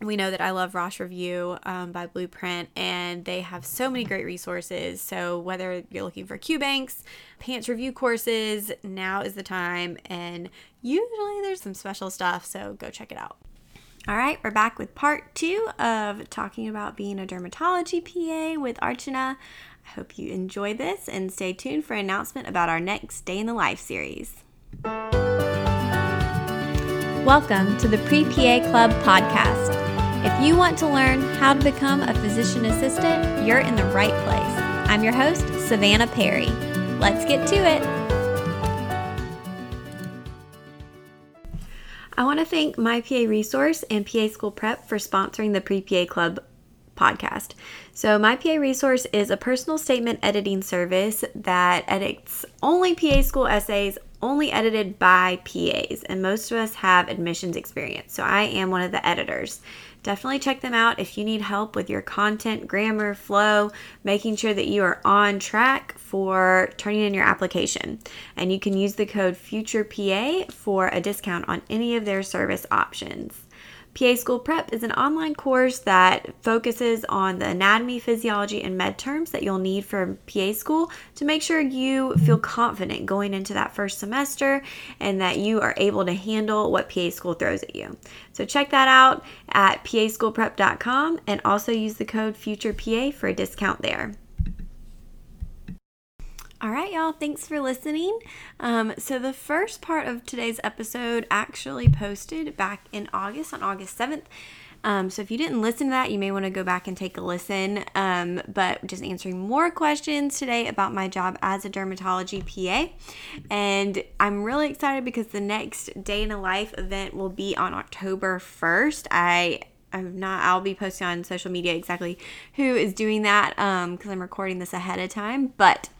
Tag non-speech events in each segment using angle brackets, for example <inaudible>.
we know that I love Rosh Review um, by Blueprint, and they have so many great resources. So, whether you're looking for Q banks, PANCE review courses, now is the time. And usually there's some special stuff, so go check it out. All right, we're back with part two of talking about being a dermatology PA with Archana. I hope you enjoy this and stay tuned for an announcement about our next Day in the Life series. Welcome to the Pre PA Club podcast. If you want to learn how to become a physician assistant, you're in the right place. I'm your host, Savanna Perry. Let's get to it. I want to thank My PA Resource and PA School Prep for sponsoring the Pre PA Club podcast. So, My PA Resource is a personal statement editing service that edits only PA school essays, only edited by PAs, and most of us have admissions experience. So, I am one of the editors definitely check them out if you need help with your content, grammar, flow, making sure that you are on track for turning in your application. And you can use the code FUTUREPA for a discount on any of their service options. PA School Prep is an online course that focuses on the anatomy, physiology, and med terms that you'll need for PA school to make sure you feel confident going into that first semester and that you are able to handle what PA school throws at you. So check that out at paschoolprep.com and also use the code FUTUREPA for a discount there. All right, y'all, thanks for listening. Um, so, the first part of today's episode actually posted back in August, on August 7th. Um, so, if you didn't listen to that, you may want to go back and take a listen. Um, but just answering more questions today about my job as a dermatology PA. And I'm really excited because the next day in a life event will be on October 1st. I I'm not. I'll be posting on social media exactly who is doing that because um, I'm recording this ahead of time. But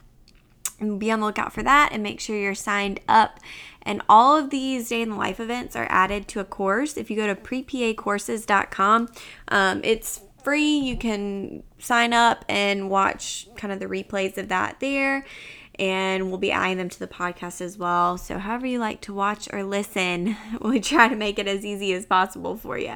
and be on the lookout for that and make sure you're signed up. And all of these day in the life events are added to a course. If you go to prepacourses.com, um, it's free. You can sign up and watch kind of the replays of that there. And we'll be adding them to the podcast as well. So, however you like to watch or listen, <laughs> we try to make it as easy as possible for you.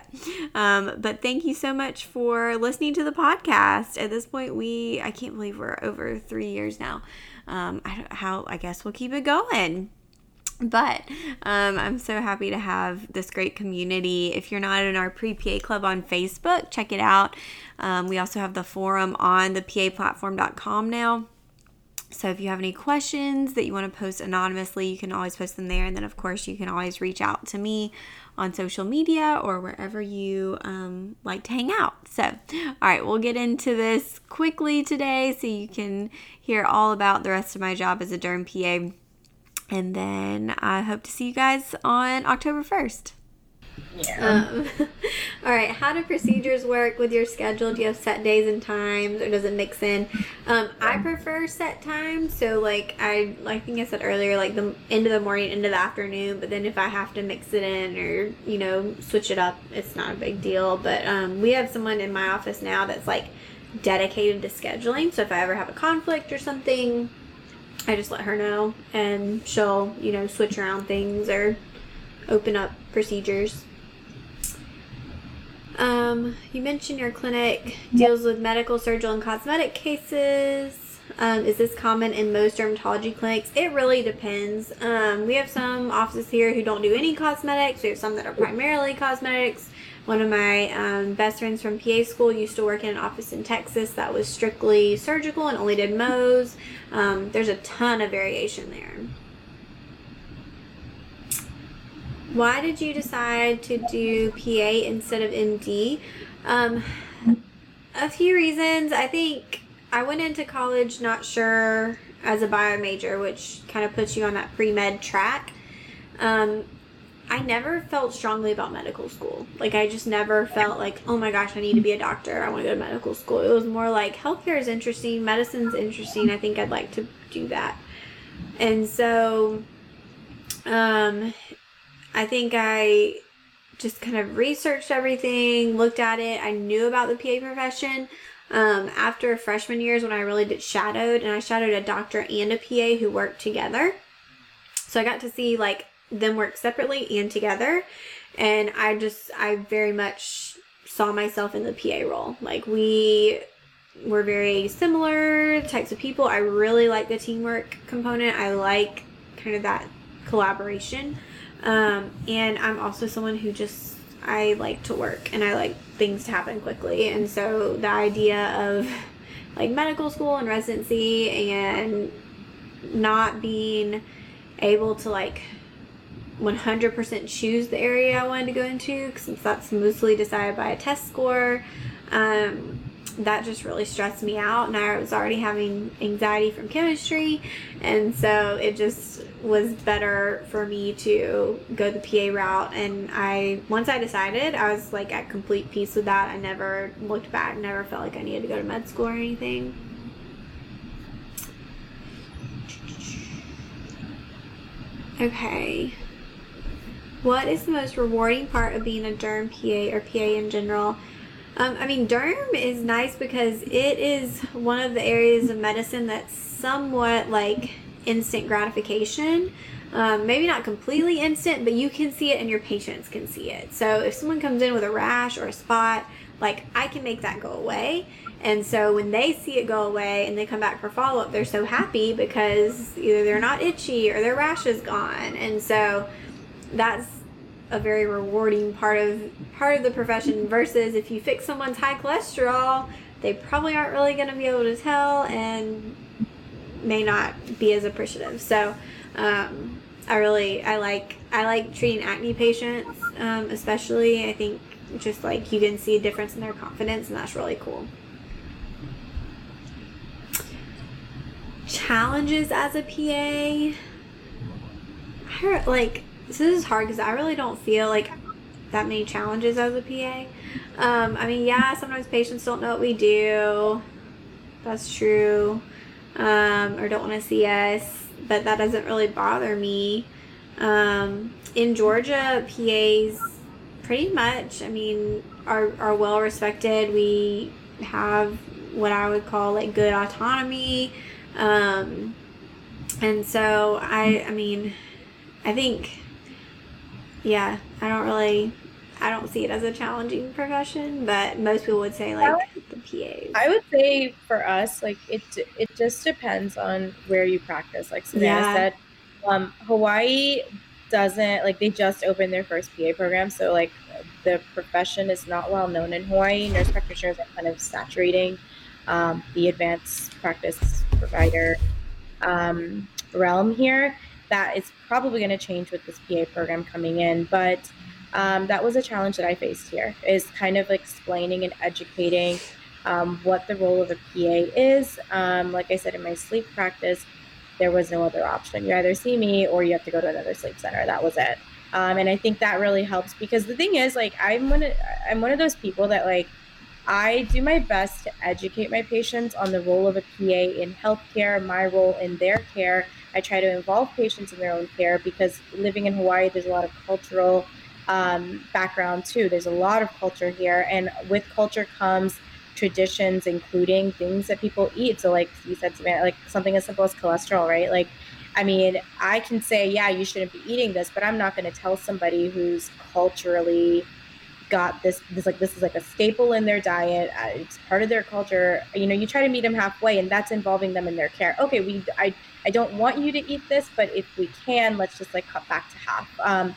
Um, but thank you so much for listening to the podcast. At this point, we, I can't believe we're over three years now um, I how I guess we'll keep it going. But um, I'm so happy to have this great community. If you're not in our pre PA club on Facebook, check it out. Um, we also have the forum on the PAplatform.com now. So if you have any questions that you want to post anonymously, you can always post them there. And then, of course, you can always reach out to me on social media or wherever you um, like to hang out. So, all right, we'll get into this quickly today so you can hear all about the rest of my job as a derm PA. And then I hope to see you guys on October 1st. Yeah. Um, <laughs> all right. How do procedures work with your schedule? Do you have set days and times, or does it mix in? Um, I prefer set times. So, like I, I think I said earlier, like the end of the morning, end of the afternoon. But then if I have to mix it in or you know switch it up, it's not a big deal. But um, we have someone in my office now that's like dedicated to scheduling. So if I ever have a conflict or something, I just let her know, and she'll you know switch around things or open up procedures. Um, you mentioned your clinic deals with medical, surgical, and cosmetic cases. Um, is this common in most dermatology clinics? It really depends. Um, we have some offices here who don't do any cosmetics. We have some that are primarily cosmetics. One of my um, best friends from PA school used to work in an office in Texas that was strictly surgical and only did Mohs. Um, there's a ton of variation there. Why did you decide to do PA instead of MD? Um, a few reasons. I think I went into college not sure as a bio major, which kind of puts you on that pre med track. Um, I never felt strongly about medical school. Like I just never felt like, oh my gosh, I need to be a doctor. I want to go to medical school. It was more like healthcare is interesting, medicine's interesting. I think I'd like to do that. And so um I think I just kind of researched everything, looked at it. I knew about the PA profession. Um, after freshman years when I really did shadowed and I shadowed a doctor and a PA who worked together. So I got to see like them work separately and together. And I just, I very much saw myself in the PA role. Like we were very similar types of people. I really like the teamwork component. I like kind of that collaboration. Um, and I'm also someone who just, I like to work and I like things to happen quickly. And so the idea of like medical school and residency and not being able to like 100% choose the area I wanted to go into since that's mostly decided by a test score. Um, that just really stressed me out, and I was already having anxiety from chemistry, and so it just was better for me to go the PA route. And I, once I decided, I was like at complete peace with that. I never looked back, never felt like I needed to go to med school or anything. Okay. What is the most rewarding part of being a derm PA or PA in general? Um, I mean, derm is nice because it is one of the areas of medicine that's somewhat like instant gratification. Um, maybe not completely instant, but you can see it and your patients can see it. So if someone comes in with a rash or a spot, like I can make that go away. And so when they see it go away and they come back for follow up, they're so happy because either they're not itchy or their rash is gone. And so that's a very rewarding part of part of the profession <laughs> versus if you fix someone's high cholesterol they probably aren't really going to be able to tell and may not be as appreciative. So um, i really i like i like treating acne patients um, especially. I think just like you can see a difference in their confidence and that's really cool. Challenges as a pa I heard, like this is hard because I really don't feel like that many challenges as a PA. Um, I mean, yeah, sometimes patients don't know what we do. That's true. Um, or don't want to see us, but that doesn't really bother me. Um, in Georgia, PAs pretty much, I mean, are, are well respected. We have what I would call like good autonomy. Um, and so I, I mean, I think yeah, I don't really, I don't see it as a challenging profession, but most people would say like would, the PA. I would say for us, like it, it just depends on where you practice. Like Savanna yeah. said, um, Hawaii doesn't like they just opened their first PA program, so like the profession is not well known in Hawaii. Nurse practitioners are kind of saturating um, the advanced practice provider um, realm here that is probably going to change with this PA program coming in. But um, that was a challenge that I faced here is kind of explaining and educating um, what the role of a PA is. Um, like I said, in my sleep practice, there was no other option. You either see me or you have to go to another sleep center. That was it. Um, and I think that really helps because the thing is, like, I'm one of, I'm one of those people that like I do my best to educate my patients on the role of a PA in healthcare, my role in their care, I try to involve patients in their own care because living in Hawaii, there's a lot of cultural um, background too. There's a lot of culture here, and with culture comes traditions, including things that people eat. So, like you said, Savanna, like something as simple as cholesterol, right? Like, I mean, I can say, yeah, you shouldn't be eating this, but I'm not going to tell somebody who's culturally got this this like this is like a staple in their diet uh, it's part of their culture you know you try to meet them halfway and that's involving them in their care okay we i I don't want you to eat this, but if we can, let's just like cut back to half. Um,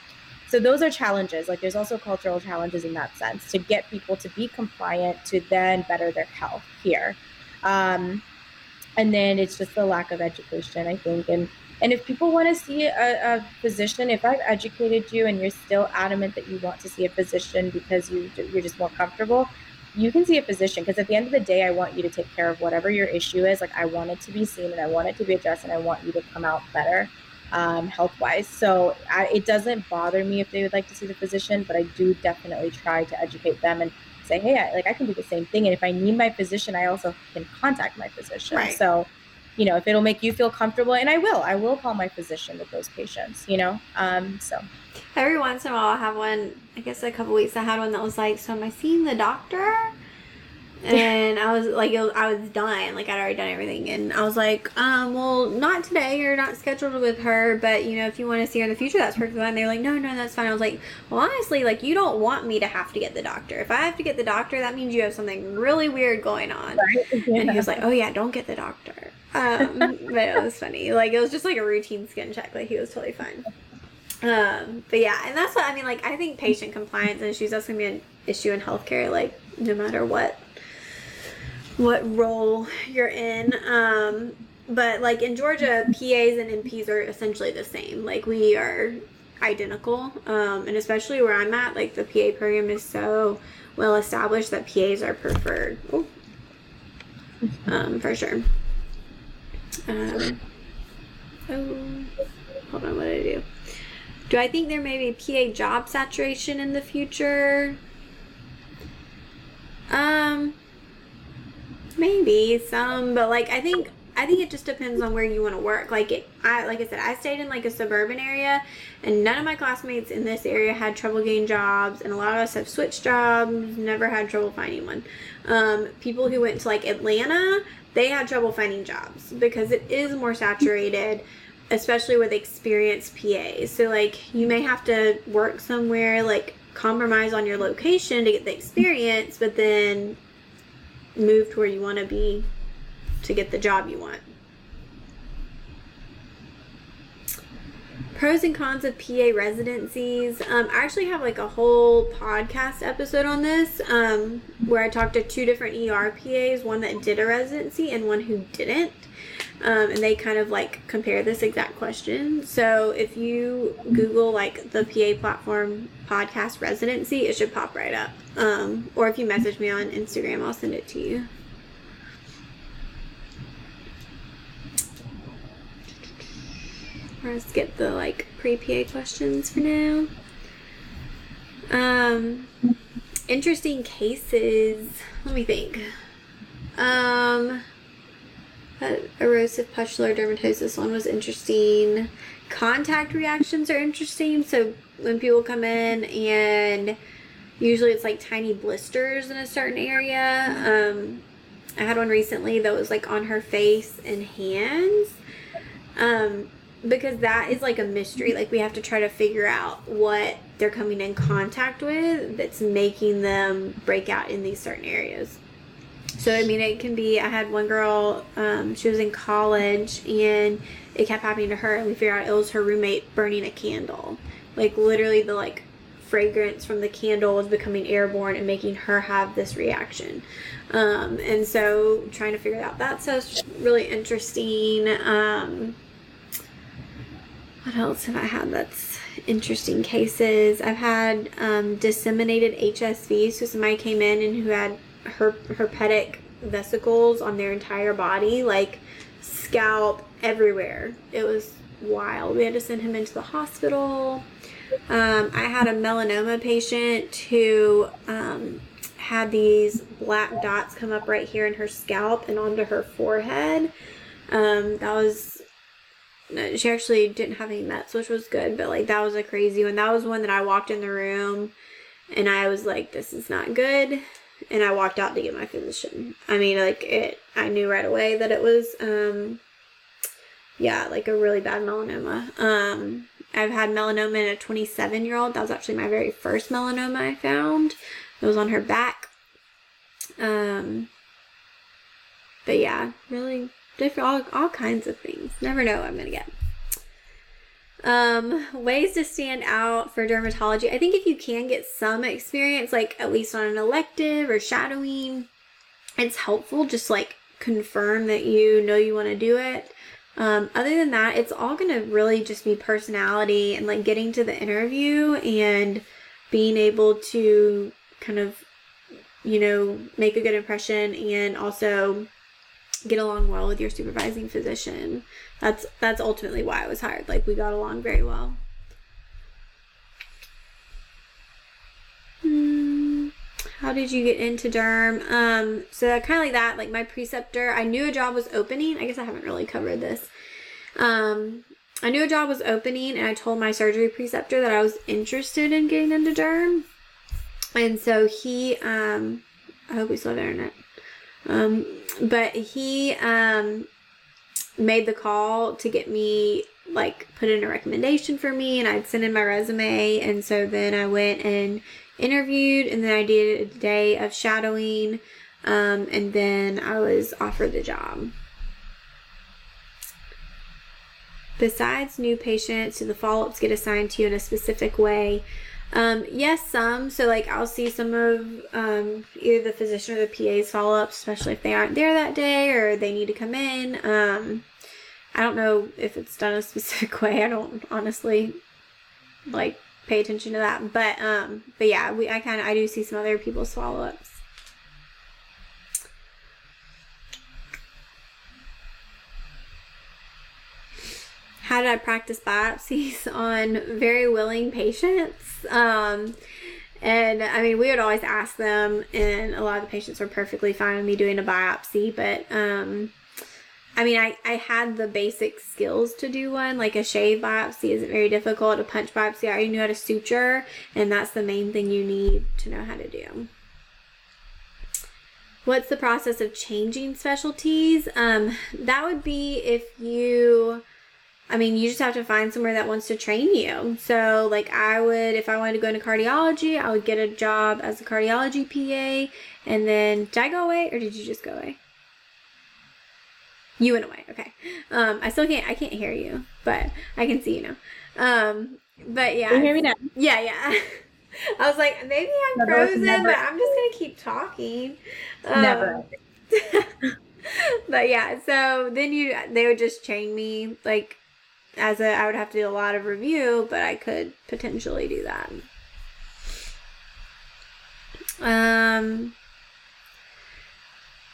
so those are challenges. Like there's also cultural challenges in that sense to get people to be compliant to then better their health here. Um, and then it's just the lack of education, I think, and And if people want to see a, a, physician, if I've educated you and you're still adamant that you want to see a physician because you you're just more comfortable, you can see a physician. Because at the end of the day, I want you to take care of whatever your issue is. Like I want it to be seen and I want it to be addressed and I want you to come out better um, health wise. So I, it doesn't bother me if they would like to see the physician, but I do definitely try to educate them and say, hey, I, like I can do the same thing. And if I need my physician, I also can contact my physician. Right. So you know, if it'll make you feel comfortable, and I will, I will call my physician with those patients, you know? Um, so. Every once in a while, I have one, I guess a couple weeks, I had one that was like, so am I seeing the doctor? and I was like, I was done. Like I'd already done everything, and I was like, um, well, not today. You're not scheduled with her, but you know, if you want to see her in the future, that's perfectly fine. They're like, no, no, that's fine. I was like, well, honestly, like you don't want me to have to get the doctor. If I have to get the doctor, that means you have something really weird going on. Right? Yeah. <laughs> And he was like, oh yeah, don't get the doctor. Um, but it was funny. Like it was just like a routine skin check. Like he was totally fine. Um, but yeah, and that's what I mean. Like I think patient compliance issues that's gonna be an issue in healthcare. Like no matter what what role you're in. Um, but like in Georgia, PAs and NPs are essentially the same. Like we are identical, um, and especially where I'm at, like the PA program is so well established that PAs are preferred. Um, for sure. Um, oh, hold on, what did I do? Do I think there may be PA job saturation in the future? Um, maybe some, but like I think I think it just depends on where you want to work. Like it, I like I said, I stayed in like a suburban area, and none of my classmates in this area had trouble getting jobs, and a lot of us have switched jobs, never had trouble finding one. Um, people who went to like Atlanta, they had trouble finding jobs because it is more saturated, especially with experienced PAs. So like you may have to work somewhere like compromise on your location to get the experience, but then move to where you want to be to get the job you want. Pros and cons of PA residencies. Um, I actually have like a whole podcast episode on this um, where I talked to two different ER PAs, one that did a residency and one who didn't. Um, and they kind of like compare this exact question. So if you Google like the PA platform podcast residency, it should pop right up. Um, or if you message me on Instagram, I'll send it to you. Let's skip the like pre PA questions for now. Um, interesting cases. Let me think. Um, erosive pustular dermatosis one was interesting. Contact reactions are interesting. So when people come in and usually it's like tiny blisters in a certain area. Um, I had one recently that was like on her face and hands. Um, because that is like a mystery. Like we have to try to figure out what they're coming in contact with that's making them break out in these certain areas. So I mean, it can be. I had one girl. Um, she was in college, and it kept happening to her, and we figured out it was her roommate burning a candle. Like literally, the like fragrance from the candle was becoming airborne and making her have this reaction. Um, and so trying to figure out that it's really interesting. Um, what else have I had that's interesting cases? I've had um, disseminated HSV. So somebody came in and who had her herpetic vesicles on their entire body, like scalp everywhere. It was wild. We had to send him into the hospital. Um, I had a melanoma patient who um, had these black dots come up right here in her scalp and onto her forehead. Um, that was she actually didn't have any mets, which was good, but like that was a crazy one. That was one that I walked in the room and I was like, this is not good. And I walked out to get my physician. I mean, like it, I knew right away that it was, um, yeah, like a really bad melanoma. Um, I've had melanoma in a 27 year old. That was actually my very first melanoma I found. It was on her back. Um, but yeah, really different, all, all kinds of things. Never know what I'm to get. Um, ways to stand out for dermatology. I think if you can get some experience, like at least on an elective or shadowing, it's helpful. Just like confirm that you know you want to do it. Um, other than that, it's all to really just be personality and like getting to the interview and being able to kind of, you know, make a good impression and also get along well with your supervising physician. That's that's ultimately why I was hired. Like we got along very well. Hmm. How did you get into derm? Um, so kind of like that. Like my preceptor, I knew a job was opening. I guess I haven't really covered this. Um, I knew a job was opening, and I told my surgery preceptor that I was interested in getting into derm. And so he, um, I hope we still have internet. Um, but he um, made the call to get me like put in a recommendation for me and I'd sent in my resume and so then I went and interviewed and then I did a day of shadowing um, and then I was offered the job. Besides new patients, do the follow ups get assigned to you in a specific way? Um, yes, some. So, like, I'll see some of um, either the physician or the PA's follow ups, especially if they aren't there that day or they need to come in. Um, I don't know if it's done a <laughs> specific way. I don't honestly like pay attention to that. But um, but yeah, we I kind of I do see some other people's follow ups. How did I practice biopsies <laughs> on very willing patients? Um, and I mean, we would always ask them, and a lot of the patients were perfectly fine with me doing a biopsy. But um, I mean, I, I had the basic skills to do one. Like a shave biopsy isn't very difficult. A punch biopsy, I already knew how to suture, and that's the main thing you need to know how to do. What's the process of changing specialties? Um, that would be if you I mean, you just have to find somewhere that wants to train you. So, like, I would, if I wanted to go into cardiology, I would get a job as a cardiology PA. And then, did I go away or did you just go away? You went away. Okay. Um, I still can't, I can't hear you, but I can see you now. Um, but yeah. Can you hear me now? Yeah, yeah. <laughs> I was like, maybe I'm never, frozen, never. but I'm just gonna keep talking. Um, never. <laughs> but yeah, so then you, they would just train me like as a I would have to do a lot of review, but I could potentially do that. Um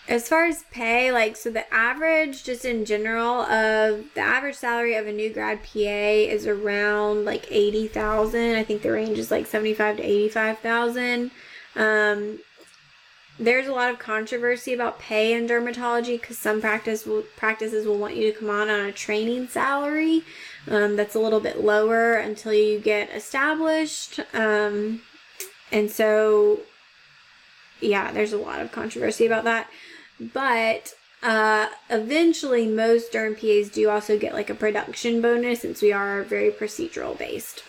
as far as pay, like so the average just in general of the average salary of a new grad PA is around like 80,000. I think the range is like 75 to 85,000. Um there's a lot of controversy about pay in dermatology because some practice will, practices will want you to come on on a training salary um, that's a little bit lower until you get established. Um, and so, yeah, there's a lot of controversy about that. But uh, eventually, most derm PAs do also get like a production bonus since we are very procedural based.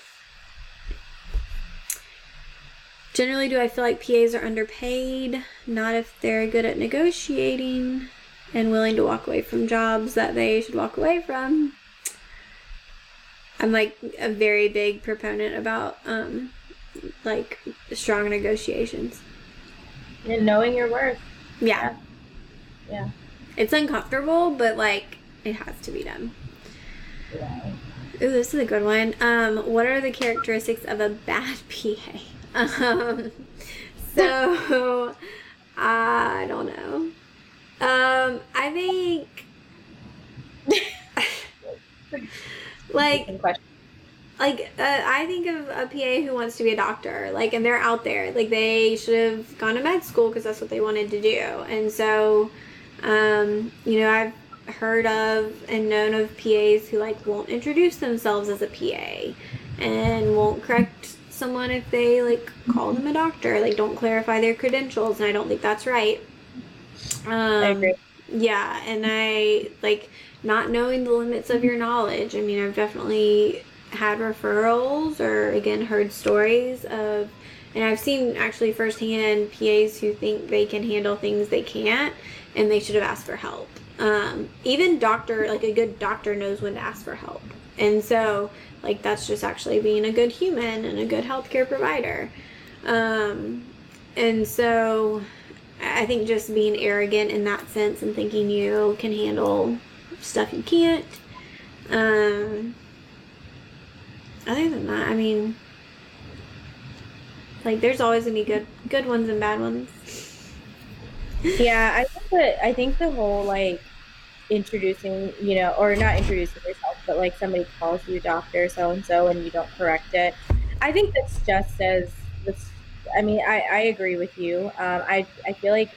Generally, do I feel like PAs are underpaid? Not if they're good at negotiating and willing to walk away from jobs that they should walk away from. I'm like a very big proponent about um like strong negotiations. And knowing your worth. Yeah. Yeah. yeah. It's uncomfortable, but like it has to be done. Yeah. Ooh, this is a good one. Um, what are the characteristics of a bad <laughs> PA? Um, <laughs> so I don't know. Um, I think <laughs> like like uh, I think of a PA who wants to be a doctor, like, and they're out there, like they should have gone to med school because that's what they wanted to do, and so, um, you know, I've heard of and known of PAs who like won't introduce themselves as a PA and won't correct someone if they like call them a doctor, like don't clarify their credentials, and I don't think that's right. Um, I agree. Yeah, and I like not knowing the limits of your knowledge. I mean, I've definitely had referrals or again heard stories of and I've seen actually firsthand PAs who think they can handle things they can't and they should have asked for help. Um, even doctor, like a good doctor knows when to ask for help. And so like that's just actually being a good human and a good healthcare provider. Um, and so I think just being arrogant in that sense and thinking you can handle stuff you can't. Um, other than that, I mean, like there's always gonna be good good ones and bad ones. yeah, I think that I think the whole like introducing, you know, or not introducing yourself, but like somebody calls you doctor so and so and you don't correct it. I think that's just as this. I mean, I, I agree with you. Um, I I feel like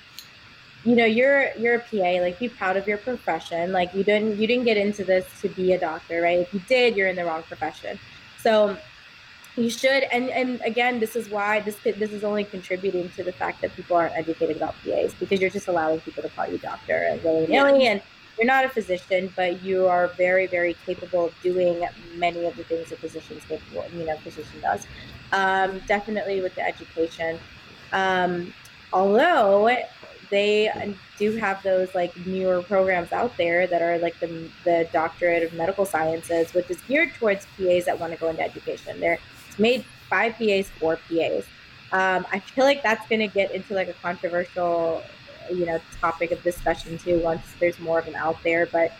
you know you're you're a PA. Like, be proud of your profession. Like, you didn't you didn't get into this to be a doctor, right? If you did, you're in the wrong profession. So you should and and again this is why this this is only contributing to the fact that people aren't educated about PAs because you're just allowing people to call you doctor and nilly and you're not a physician but you are very very capable of doing many of the things a physician's capable you know physician does. Um, definitely with the education. Um, although they do have those like newer programs out there that are like the, the doctorate of medical sciences which is geared towards pas that want to go into education. They're it's made five PAs, four PAs. Um, I feel like that's going to get into like a controversial, you know, topic of discussion too. Once there's more of them out there, but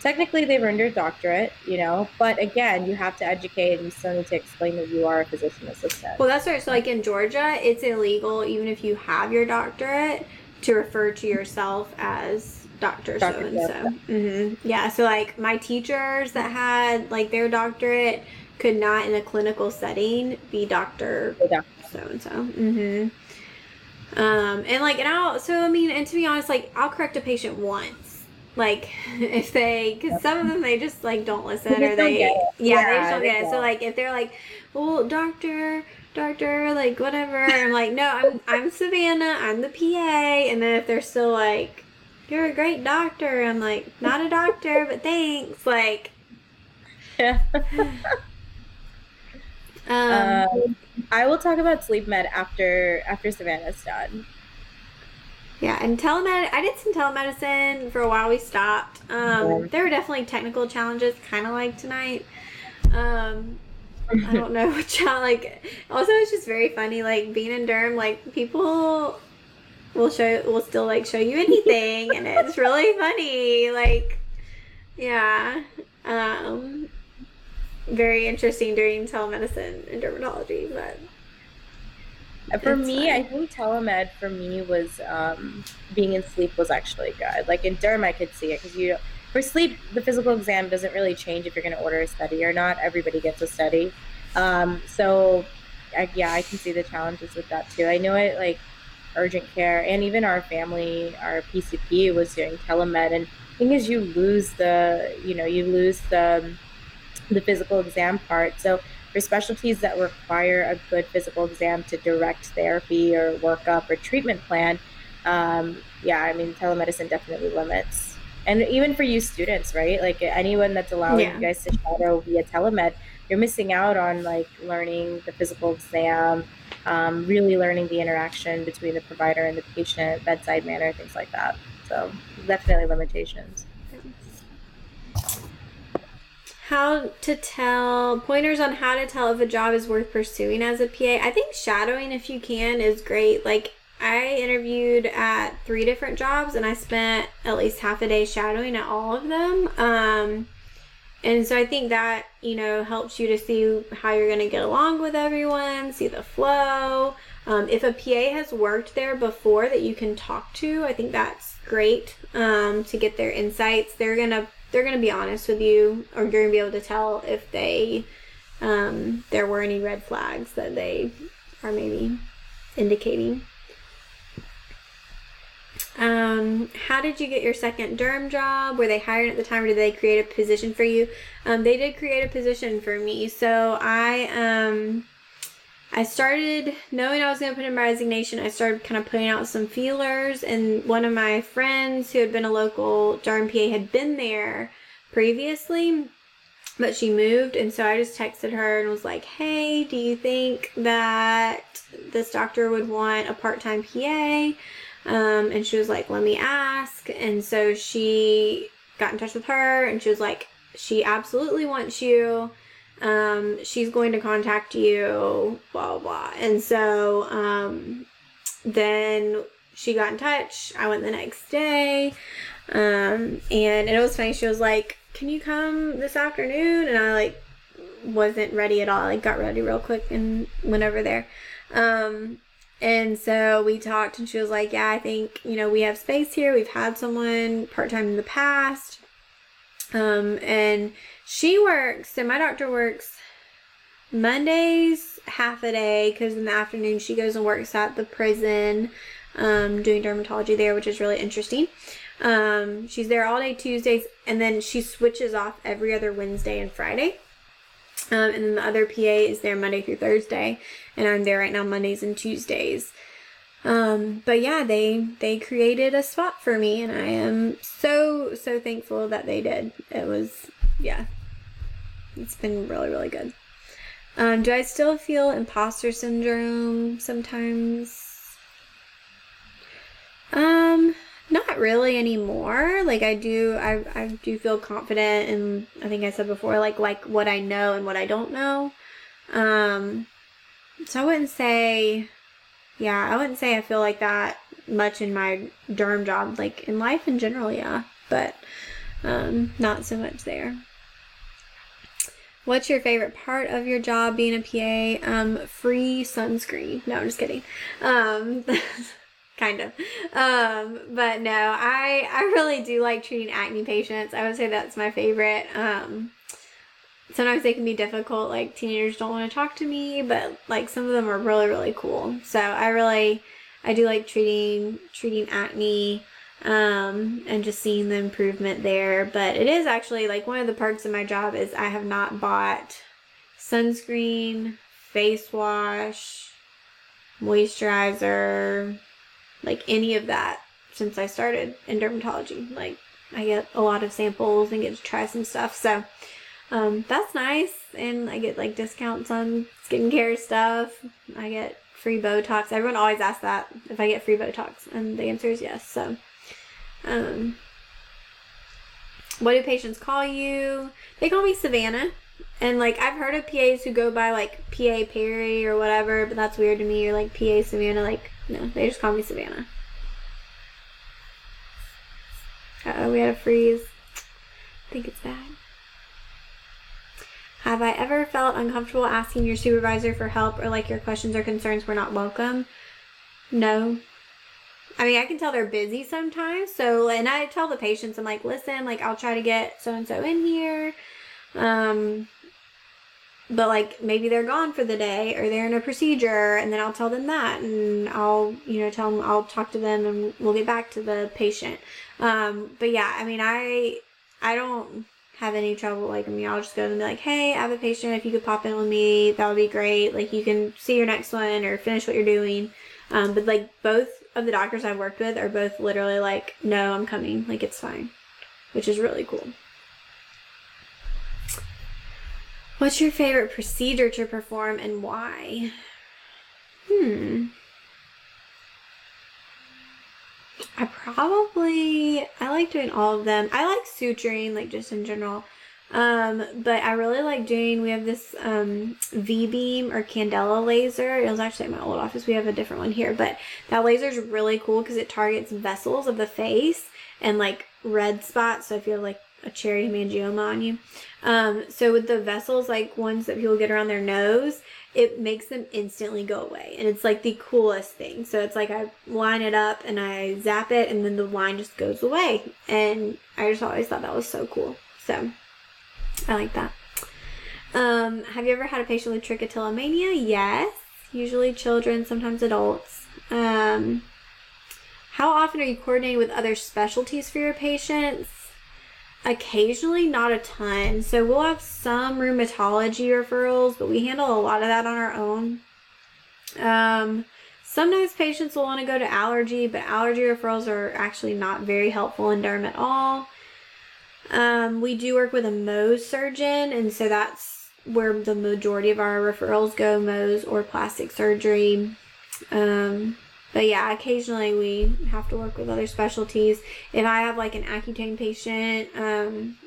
technically they've earned their doctorate, you know. But again, you have to educate and you still need to explain that you are a physician assistant. Well, that's right. So, like in Georgia, it's illegal even if you have your doctorate to refer to yourself as doctor so and so. Mm-hmm. Yeah. So, like my teachers that had like their doctorate could not in a clinical setting be doctor so and so. Mm-hmm. Um, and like, and I'll, so I mean, and to be honest, like, I'll correct a patient once. Like, <laughs> if they, because some of them they just like don't listen or they, yeah, yeah, they just don't get it. So like, if they're like, well, doctor, doctor, like whatever, I'm like, no, I'm I'm Savanna, I'm the PA, and then if they're still like, you're a great doctor, I'm like, not a doctor, but thanks, like. <laughs> Yeah. <sighs> Um, um, I will talk about sleep med after after Savanna's done. Yeah, and telemed. I did some telemedicine for a while. We stopped. Um, yeah. There were definitely technical challenges, kind of like tonight. Um, I don't know <laughs> what y'all like. Also, it's just very funny. Like being in derm, like people will show will still like show you anything, and it's really funny. Like, yeah. Um, very interesting doing telemedicine and dermatology, but for me, fine. I think telemed for me was um, being in sleep was actually good. Like in derm, I could see it because you for sleep, the physical exam doesn't really change if you're going to order a study or not. Everybody gets a study, um, so I, yeah, I can see the challenges with that too. I know it like urgent care and even our family, our PCP was doing telemed, and thing is, you lose the you know you lose the the physical exam part. So for specialties that require a good physical exam to direct therapy or workup or treatment plan, um, yeah, I mean, telemedicine definitely limits. And even for you students, right? Like anyone that's allowing yeah. you guys to shadow via telemed, you're missing out on like learning the physical exam, um, really learning the interaction between the provider and the patient, bedside manner, things like that. So definitely limitations how to tell pointers on how to tell if a job is worth pursuing as a PA. I think shadowing, if you can, is great. Like, I interviewed at three different jobs and I spent at least half a day shadowing at all of them. Um, and so I think that, you know, helps you to see how you're going to get along with everyone, see the flow. Um, if a PA has worked there before that you can talk to, I think that's great um, to get their insights. They're going to they're going to be honest with you, or you're going to be able to tell if they um, there were any red flags that they are maybe indicating. Um, how did you get your second derm job? Were they hired at the time, or did they create a position for you? Um, they did create a position for me. So I um, I started knowing I was going to put in my resignation. I started kind of putting out some feelers, and one of my friends who had been a local derm PA had been there previously, but she moved, and so I just texted her and was like, "Hey, do you think that this doctor would want a part-time PA?" Um, and she was like, "Let me ask." And so she got in touch with her, and she was like, "She absolutely wants you." Um, she's going to contact you, blah, blah. And so um, then she got in touch. I went the next day. Um, and it was funny. She was like, "Can you come this afternoon?" And I like wasn't ready at all. I like got ready real quick and went over there. Um, and so we talked, and she was like, "Yeah, I think you know we have space here. We've had someone part time in the past." Um, and she works. So my doctor works Mondays half a day because in the afternoon she goes and works at the prison, um, doing dermatology there, which is really interesting. Um, she's there all day Tuesdays, and then she switches off every other Wednesday and Friday. Um, and then the other PA is there Monday through Thursday, and I'm there right now Mondays and Tuesdays. Um, but yeah, they they created a spot for me, and I am so so thankful that they did. It was yeah, it's been really really good. Um, do I still feel imposter syndrome sometimes? Um, not really anymore. Like I do, I I do feel confident, and I think I said before, like like what I know and what I don't know. Um, so I wouldn't say, yeah, I wouldn't say I feel like that much in my derm job. Like in life in general, yeah, but um, not so much there. What's your favorite part of your job being a PA? Um, free sunscreen. No, I'm just kidding. Um, <laughs> kind of. Um, but no, I I really do like treating acne patients. I would say that's my favorite. Um, sometimes they can be difficult. Like teenagers don't want to talk to me, but like some of them are really really cool. So I really I do like treating treating acne um, and just seeing the improvement there. But it is actually like one of the parts of my job is I have not bought sunscreen, face wash, moisturizer, like any of that since I started in dermatology. Like I get a lot of samples and get to try some stuff. So um, that's nice. And I get like discounts on skincare stuff. I get free Botox. Everyone always asks that if I get free Botox. And the answer is yes. So um, what do patients call you? They call me Savanna. And like I've heard of PAs who go by like PA Perry or whatever, but that's weird to me. Or like PA Savanna, like no, they just call me Savanna. Uh oh, we had a freeze. I think it's bad. Have I ever felt uncomfortable asking your supervisor for help or like your questions or concerns were not welcome? No. I mean, I can tell they're busy sometimes. So, and I tell the patients, I'm like, listen, like, I'll try to get so and so in here. Um, but like maybe they're gone for the day or they're in a procedure and then I'll tell them that and I'll you know tell them I'll talk to them and we'll get back to the patient um but yeah I mean I I don't have any trouble like mean I'll just go and be like hey I have a patient. If you could pop in with me that would be great. Like you can see your next one or finish what you're doing. Um but like both of the doctors I've worked with are both literally like no I'm coming. Like it's fine. Which is really cool. What's your favorite procedure to perform and why? Hmm. I probably I like doing all of them. I like suturing, like just in general. Um, but I really like doing we have this um Vbeam or candela laser. It was actually in my old office. We have a different one here, but that laser is really cool because it targets vessels of the face and like red spots. So if you have like a cherry hemangioma on you. Um, so with the vessels, like ones that people get around their nose, it makes them instantly go away. And it's like the coolest thing. So it's like I line it up and I zap it and then the line just goes away. And I just always thought that was so cool. So I like that. Um, have you ever had a patient with trichotillomania? Yes. Usually children, sometimes adults. Um, how often are you coordinating with other specialties for your patients? Occasionally, not a ton. So we'll have some rheumatology referrals, but we handle a lot of that on our own. Um, sometimes patients will want to go to allergy, but allergy referrals are actually not very helpful in derm at all. Um, we do work with a Mohs surgeon, and so that's where the majority of our referrals go Mohs or plastic surgery. Um, but yeah, occasionally we have to work with other specialties. If I have like an Accutane patient, um,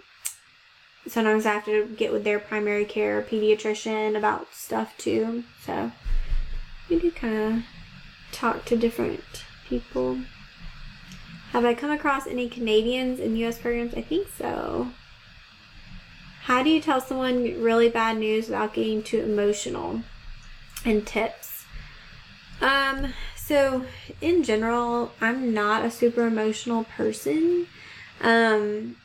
sometimes I have to get with their primary care pediatrician about stuff too. So we do kind of talk to different people. Have I come across any Canadians in U.S. programs? I think so. How do you tell someone really bad news without getting too emotional? And tips. Um, so in general, I'm not a super emotional person. Um,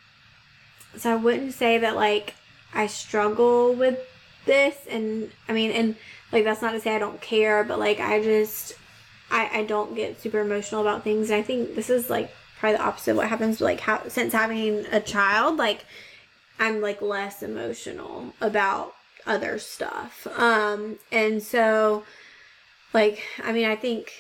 so I wouldn't say that like I struggle with this and I mean and like that's not to say I don't care, but like I just I, I don't get super emotional about things and I think this is like probably the opposite of what happens like how since having a child, like I'm like less emotional about other stuff. Um, and so, like, I mean, I think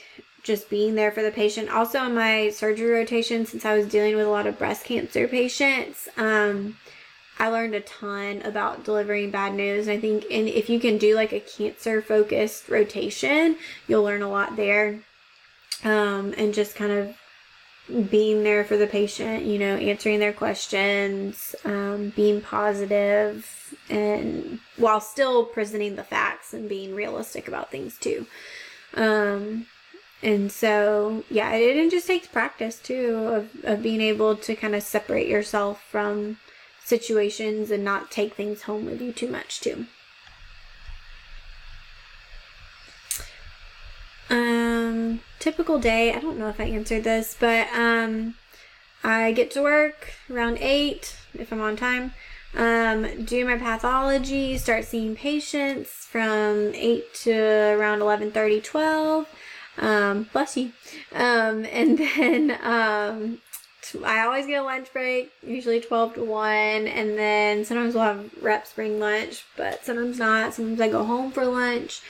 just being there for the patient. Also, on my surgery rotation, since I was dealing with a lot of breast cancer patients, um, I learned a ton about delivering bad news. I think, and if you can do like a cancer focused rotation, you'll learn a lot there. Um, and just kind of being there for the patient, you know, answering their questions, um, being positive, and while still presenting the facts and being realistic about things too. Um, and so, yeah, it, it just takes practice too of, of being able to kind of separate yourself from situations and not take things home with you too much too. Um, typical day. I don't know if I answered this, but um, I get to work around eight if I'm on time. Um, do my pathology, start seeing patients from 8 to around 11 30 12. Um, bless you. Um, and <laughs> then um, I always get a lunch break, usually 12 to 1. And then sometimes we'll have reps bring lunch, but sometimes not. Sometimes I go home for lunch.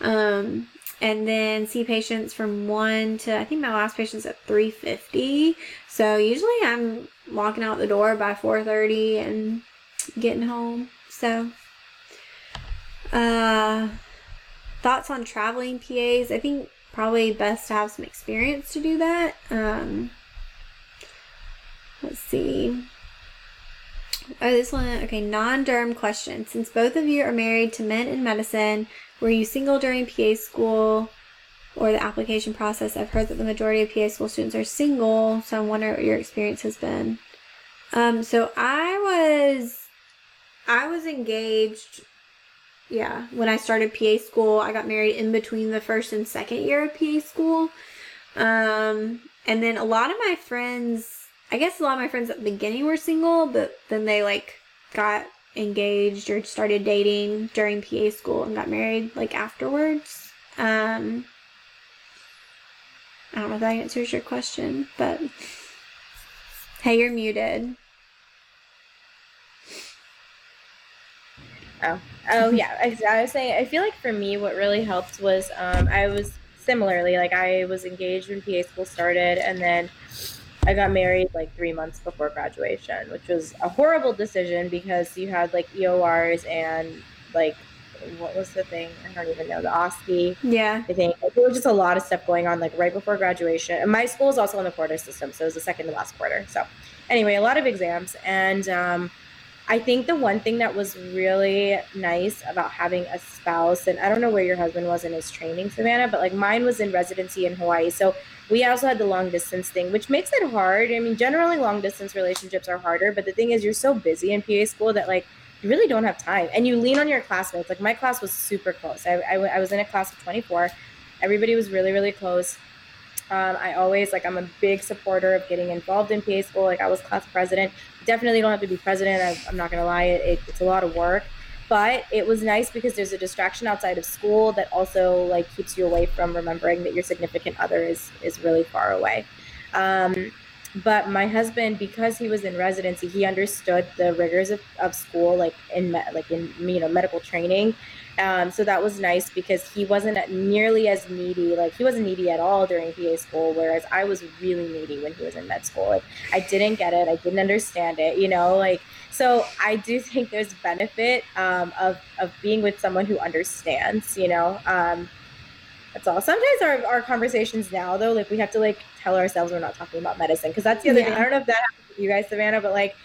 Um, and then see patients from 1 to I think my last patient's at 350. So usually I'm walking out the door by 4:30 and getting home. So uh thoughts on traveling PAs? I think probably best to have some experience to do that. Um let's see. Oh, this one, okay, non derm question. Since both of you are married to men in medicine, were you single during PA school or the application process? I've heard that the majority of PA school students are single, so I'm wondering what your experience has been. Um, so I was, I was engaged. Yeah, when I started PA school, I got married in between the first and second year of PA school. Um, and then a lot of my friends, I guess a lot of my friends at the beginning were single, but then they like got engaged or started dating during PA school and got married like afterwards. Um, I don't know if that answers your question, but hey, you're muted. Oh, oh <laughs> yeah. I, I, was saying, I feel like for me, what really helped was um, I was similarly like I was engaged when PA school started, and then I got married like three months before graduation, which was a horrible decision because you had like EORs and like what was the thing? I don't even know the OSCE. Yeah, I think like, there was just a lot of stuff going on like right before graduation. And my school is also in the quarter system, so it was the second to last quarter. So anyway, a lot of exams, and um, I think the one thing that was really nice about having a spouse, and I don't know where your husband was in his training, Savanna, but like mine was in residency in Hawaii, so we also had the long distance thing, which makes it hard. I mean, generally long distance relationships are harder, but the thing is, you're so busy in PA school that like you really don't have time, and you lean on your classmates. Like my class was super close. I, I, I was in a class of 24. Everybody was really really close. Um, I always like I'm a big supporter of getting involved in PA school. Like I was class president. Definitely don't have to be president. I, am not gonna lie, it, it, it's a lot of work but it was nice because there's a distraction outside of school that also like keeps you away from remembering that your significant other is is really far away um, but my husband because he was in residency he understood the rigors of, of school like in me- like in you know medical training um, so that was nice because he wasn't nearly as needy like he wasn't needy at all during pa school whereas i was really needy when he was in med school like i didn't get it i didn't understand it you know like so I do <laughs> think there's benefit um, of of being with someone who understands. You know, um, that's all. Sometimes our, our conversations now though, like we have to like tell ourselves we're not talking about medicine because that's the other yeah. thing. I don't know if that happens with you guys, Savanna, but like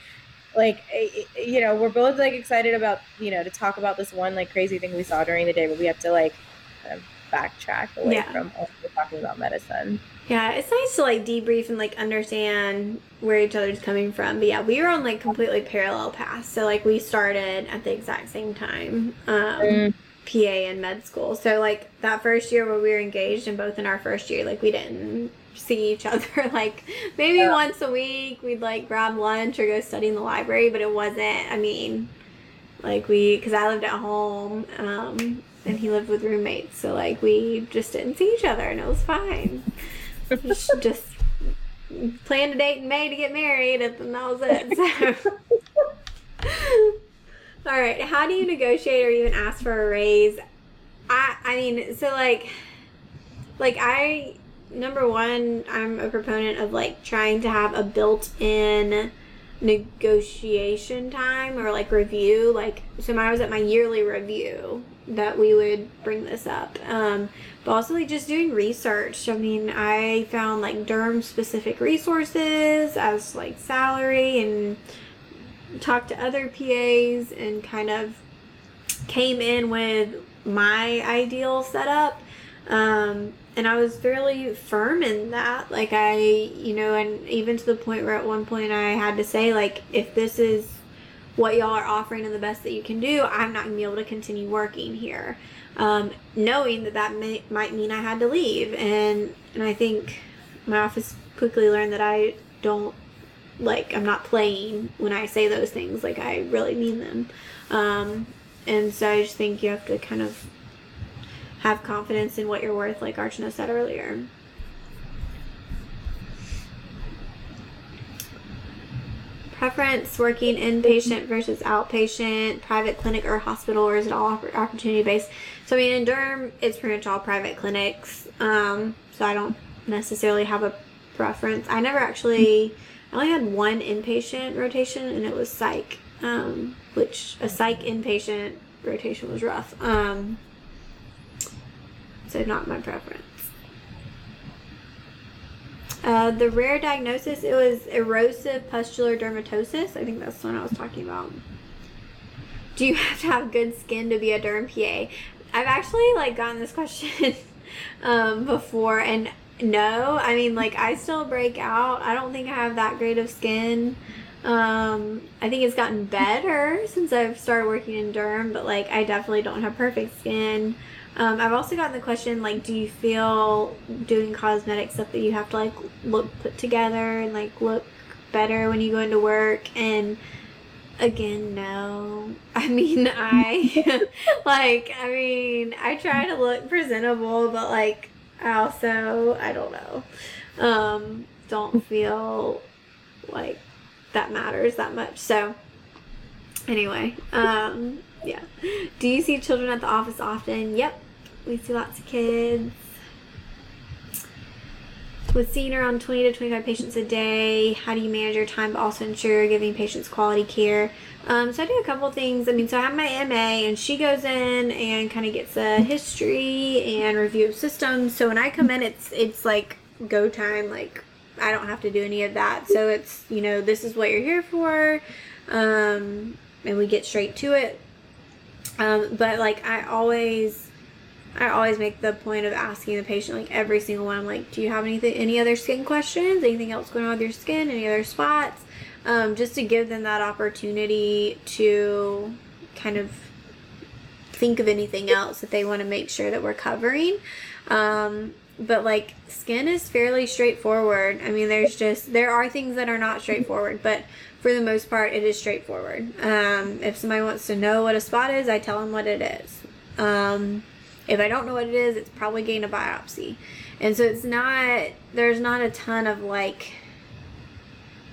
like eh, eh, you know we're both like excited about you know to talk about this one like crazy thing we saw during the day but we have to like kind of backtrack away yeah. from talking about medicine. Yeah, it's nice to like debrief and like understand where each other's coming from. But yeah, we were on like completely parallel paths. So like we started at the exact same time. Um, mm. PA and med school. So like that first year where we were engaged and both in our first year, like we didn't see each <laughs> other like maybe yeah. once a week we'd like grab lunch or go study in the library, but it wasn't, I mean, like we, cause I lived at home, um, and he lived with roommates. So like we just didn't see each other and it was fine. <laughs> just planned a date in May to get married and that was it. So. <laughs> All right. How do you negotiate or even ask for a raise? I I mean, so like like I number one, I'm a proponent of like trying to have a built-in negotiation time or like review. Like so when I was at my yearly review that we would bring this up. Um but also like just doing research. I mean, I found like derm specific resources as like salary and talked to other PAs and kind of came in with my ideal setup. Um, and I was fairly firm in that. Like, I, you know, and even to the point where at one point I had to say, like, if this is what y'all are offering and the best that you can do, I'm not gonna be able to continue working here. Um, knowing that that may, might mean I had to leave. And, and I think my office quickly learned that I don't like I'm not playing when I say those things. Like I really mean them. Um, and so I just think you have to kind of have confidence in what you're worth, like Archana said earlier. Preference working inpatient versus outpatient, private clinic or hospital, or is it all opportunity based? So, I mean, in derm, it's pretty much all private clinics. Um, so, I don't necessarily have a preference. I never actually I only had one inpatient rotation, and it was psych, um, which a psych inpatient rotation was rough. Um, so not my preference. Uh, the rare diagnosis, it was erosive pustular dermatosis. I think that's the one I was talking about. Do you <laughs> have to have good skin to be a derm PA? I've actually like gotten this question <laughs> um, before, and no, I mean like I still break out. I don't think I have that great of skin. Um, I think it's gotten better since I've started working in derm, but like I definitely don't have perfect skin. Um, I've also gotten the question like, do you feel doing cosmetic stuff that you have to like look put together and like look better when you go into work? And again, no. <laughs> I mean, I <laughs> like, I mean, I try to look presentable, but like also, I don't know, um, don't feel like that matters that much. So, anyway, um, yeah. Do you see children at the office often? Yep. We see lots of kids. With seeing around 20 to 25 patients a day, how do you manage your time but also ensure you're giving patients quality care? Um, so I do a couple things. I mean, so I have my MA, and she goes in and kind of gets a history and review of systems. So when I come in, it's it's like go time. Like I don't have to do any of that. So it's you know this is what you're here for, um, and we get straight to it. Um, but like I always. I always make the point of asking the patient, like every single one, I'm like, do you have anything, any other skin questions? Anything else going on with your skin? Any other spots? Um, just to give them that opportunity to kind of think of anything else that they want to make sure that we're covering. Um, but like skin is fairly straightforward. I mean, there's just there are things that are not straightforward, but for the most part, it is straightforward. Um, if somebody wants to know what a spot is, I tell them what it is. Um, if I don't know what it is, it's probably getting a biopsy, and so it's not there's not a ton of like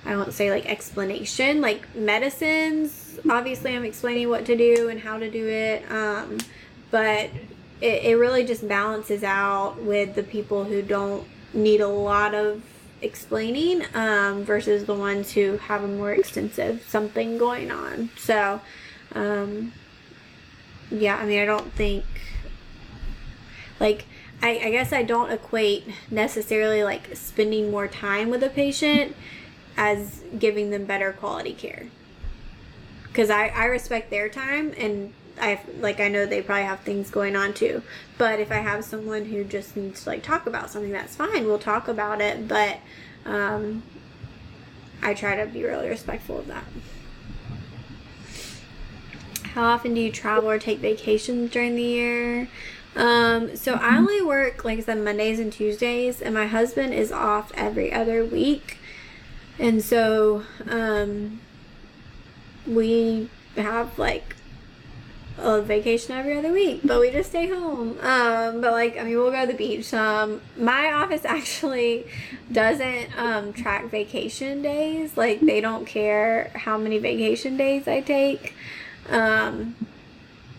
I won't say like explanation, like medicines. Obviously, I'm explaining what to do and how to do it. Um, but it, it really just balances out with the people who don't need a lot of explaining um, versus the ones who have a more extensive something going on. So, um, yeah, I mean, I don't think like. I, I guess I don't equate necessarily like spending more time with a patient as giving them better quality care because I, I respect their time and I like I know they probably have things going on too. But if I have someone who just needs to like talk about something, that's fine. We'll talk about it. But um, I try to be really respectful of that. How often do you travel or take vacations during the year? Um, so I only work like I said Mondays and Tuesdays, and my husband is off every other week, and so um, we have like a vacation every other week, but we just stay home. Um, but like, I mean, we'll go to the beach. Um, my office <laughs> actually doesn't um, track vacation days. Like, they don't care how many vacation days I take, um,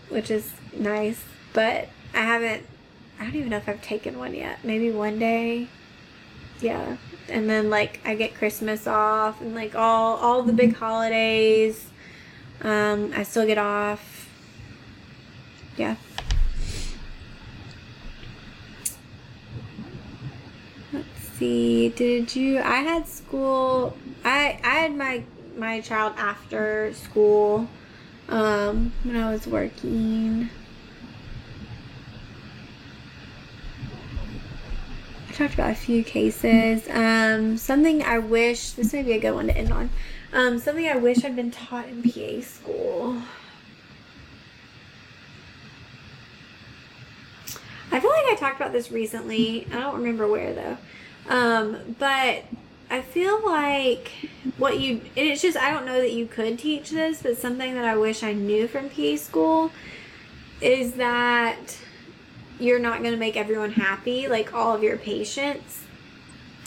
which is nice. But I haven't. I don't even know if I've taken one yet. Maybe one day. Yeah, and then like I get Christmas off and like all all the big holidays. Um, I still get off yeah. Let's see. Did you? I had school. I I had my my child after school. Um, when I was working. I talked about a few cases. Um, something I wish this may be a good one to end on. Um, something I wish I'd been taught in PA school. I feel like I talked about this recently. I don't remember where though. Um, but I feel like what you and it's just I don't know that you could teach this, but something that I wish I knew from PA school is that you're not going to make everyone happy, like all of your patients.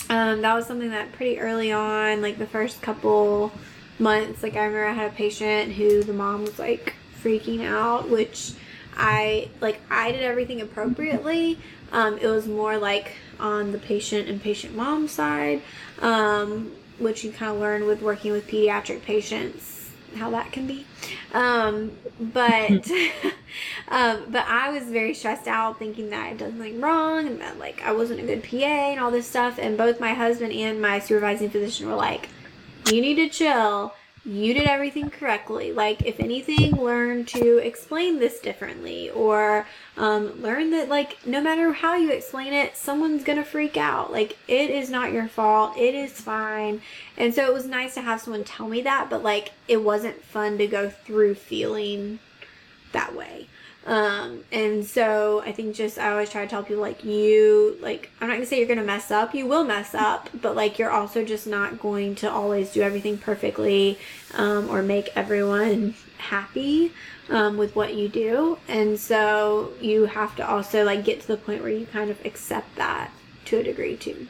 Um, that was something that pretty early on, like the first couple months, like I remember I had a patient who the mom was like freaking out, which I like I did everything appropriately. Um, it was more like on the patient and patient mom side, um, which you kind of learn with working with pediatric patients how that can be. Um, but <laughs> <laughs> um, but I was very stressed out, thinking that I'd done something wrong and that like I wasn't a good PA and all this stuff. And both my husband and my supervising physician were like, "You need to chill." You did everything correctly. Like, if anything, learn to explain this differently, or um, learn that, like, no matter how you explain it, someone's gonna freak out. Like, it is not your fault, it is fine. And so it was nice to have someone tell me that, but, like, it wasn't fun to go through feeling that way. Um, and so I think just I always try to tell people like you like I'm not gonna say you're gonna mess up, you will mess up, but like you're also just not going to always do everything perfectly um, or make everyone happy um, with what you do. And so you have to also like get to the point where you kind of accept that to a degree too.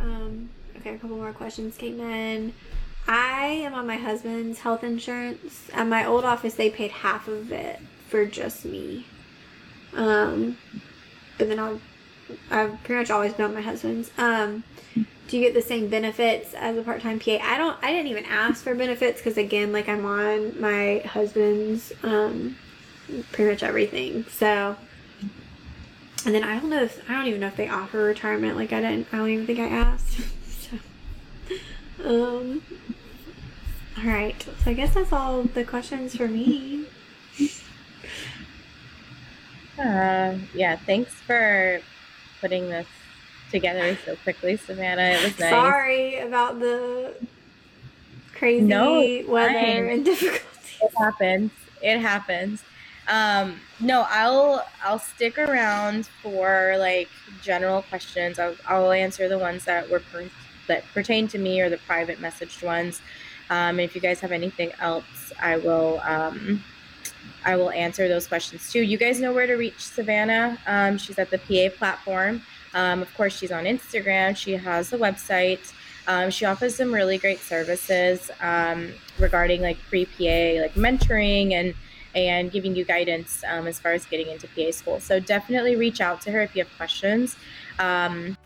Um, okay, a couple more questions came in. I am on my husband's health insurance. At my old office, they paid half of it for just me. Um, but then I'll, I've pretty much always been on my husband's. Um, do you get the same benefits as a part-time PA? I don't. I didn't even ask for benefits because again, like I'm on my husband's, um, pretty much everything. So, and then I don't know if I don't even know if they offer retirement. Like I didn't. I don't even think I asked. <laughs> so, um, all right. So I guess that's all the questions for me. Uh, yeah. Thanks for putting this together so quickly, Savanna. It was nice. Sorry about the crazy no, weather fine. and <laughs> difficulties. It happens. It happens. Um, no, I'll I'll stick around for like general questions. I'll, I'll answer the ones that were per- that pertain to me or the private messaged ones. Um, if you guys have anything else, I will um, I will answer those questions too. You guys know where to reach Savanna. Um, she's at the PA platform. Um, of course, she's on Instagram. She has a website. Um, she offers some really great services um, regarding like pre PA, like mentoring and and giving you guidance as far as getting into PA school. So definitely reach out to her if you have questions. Um,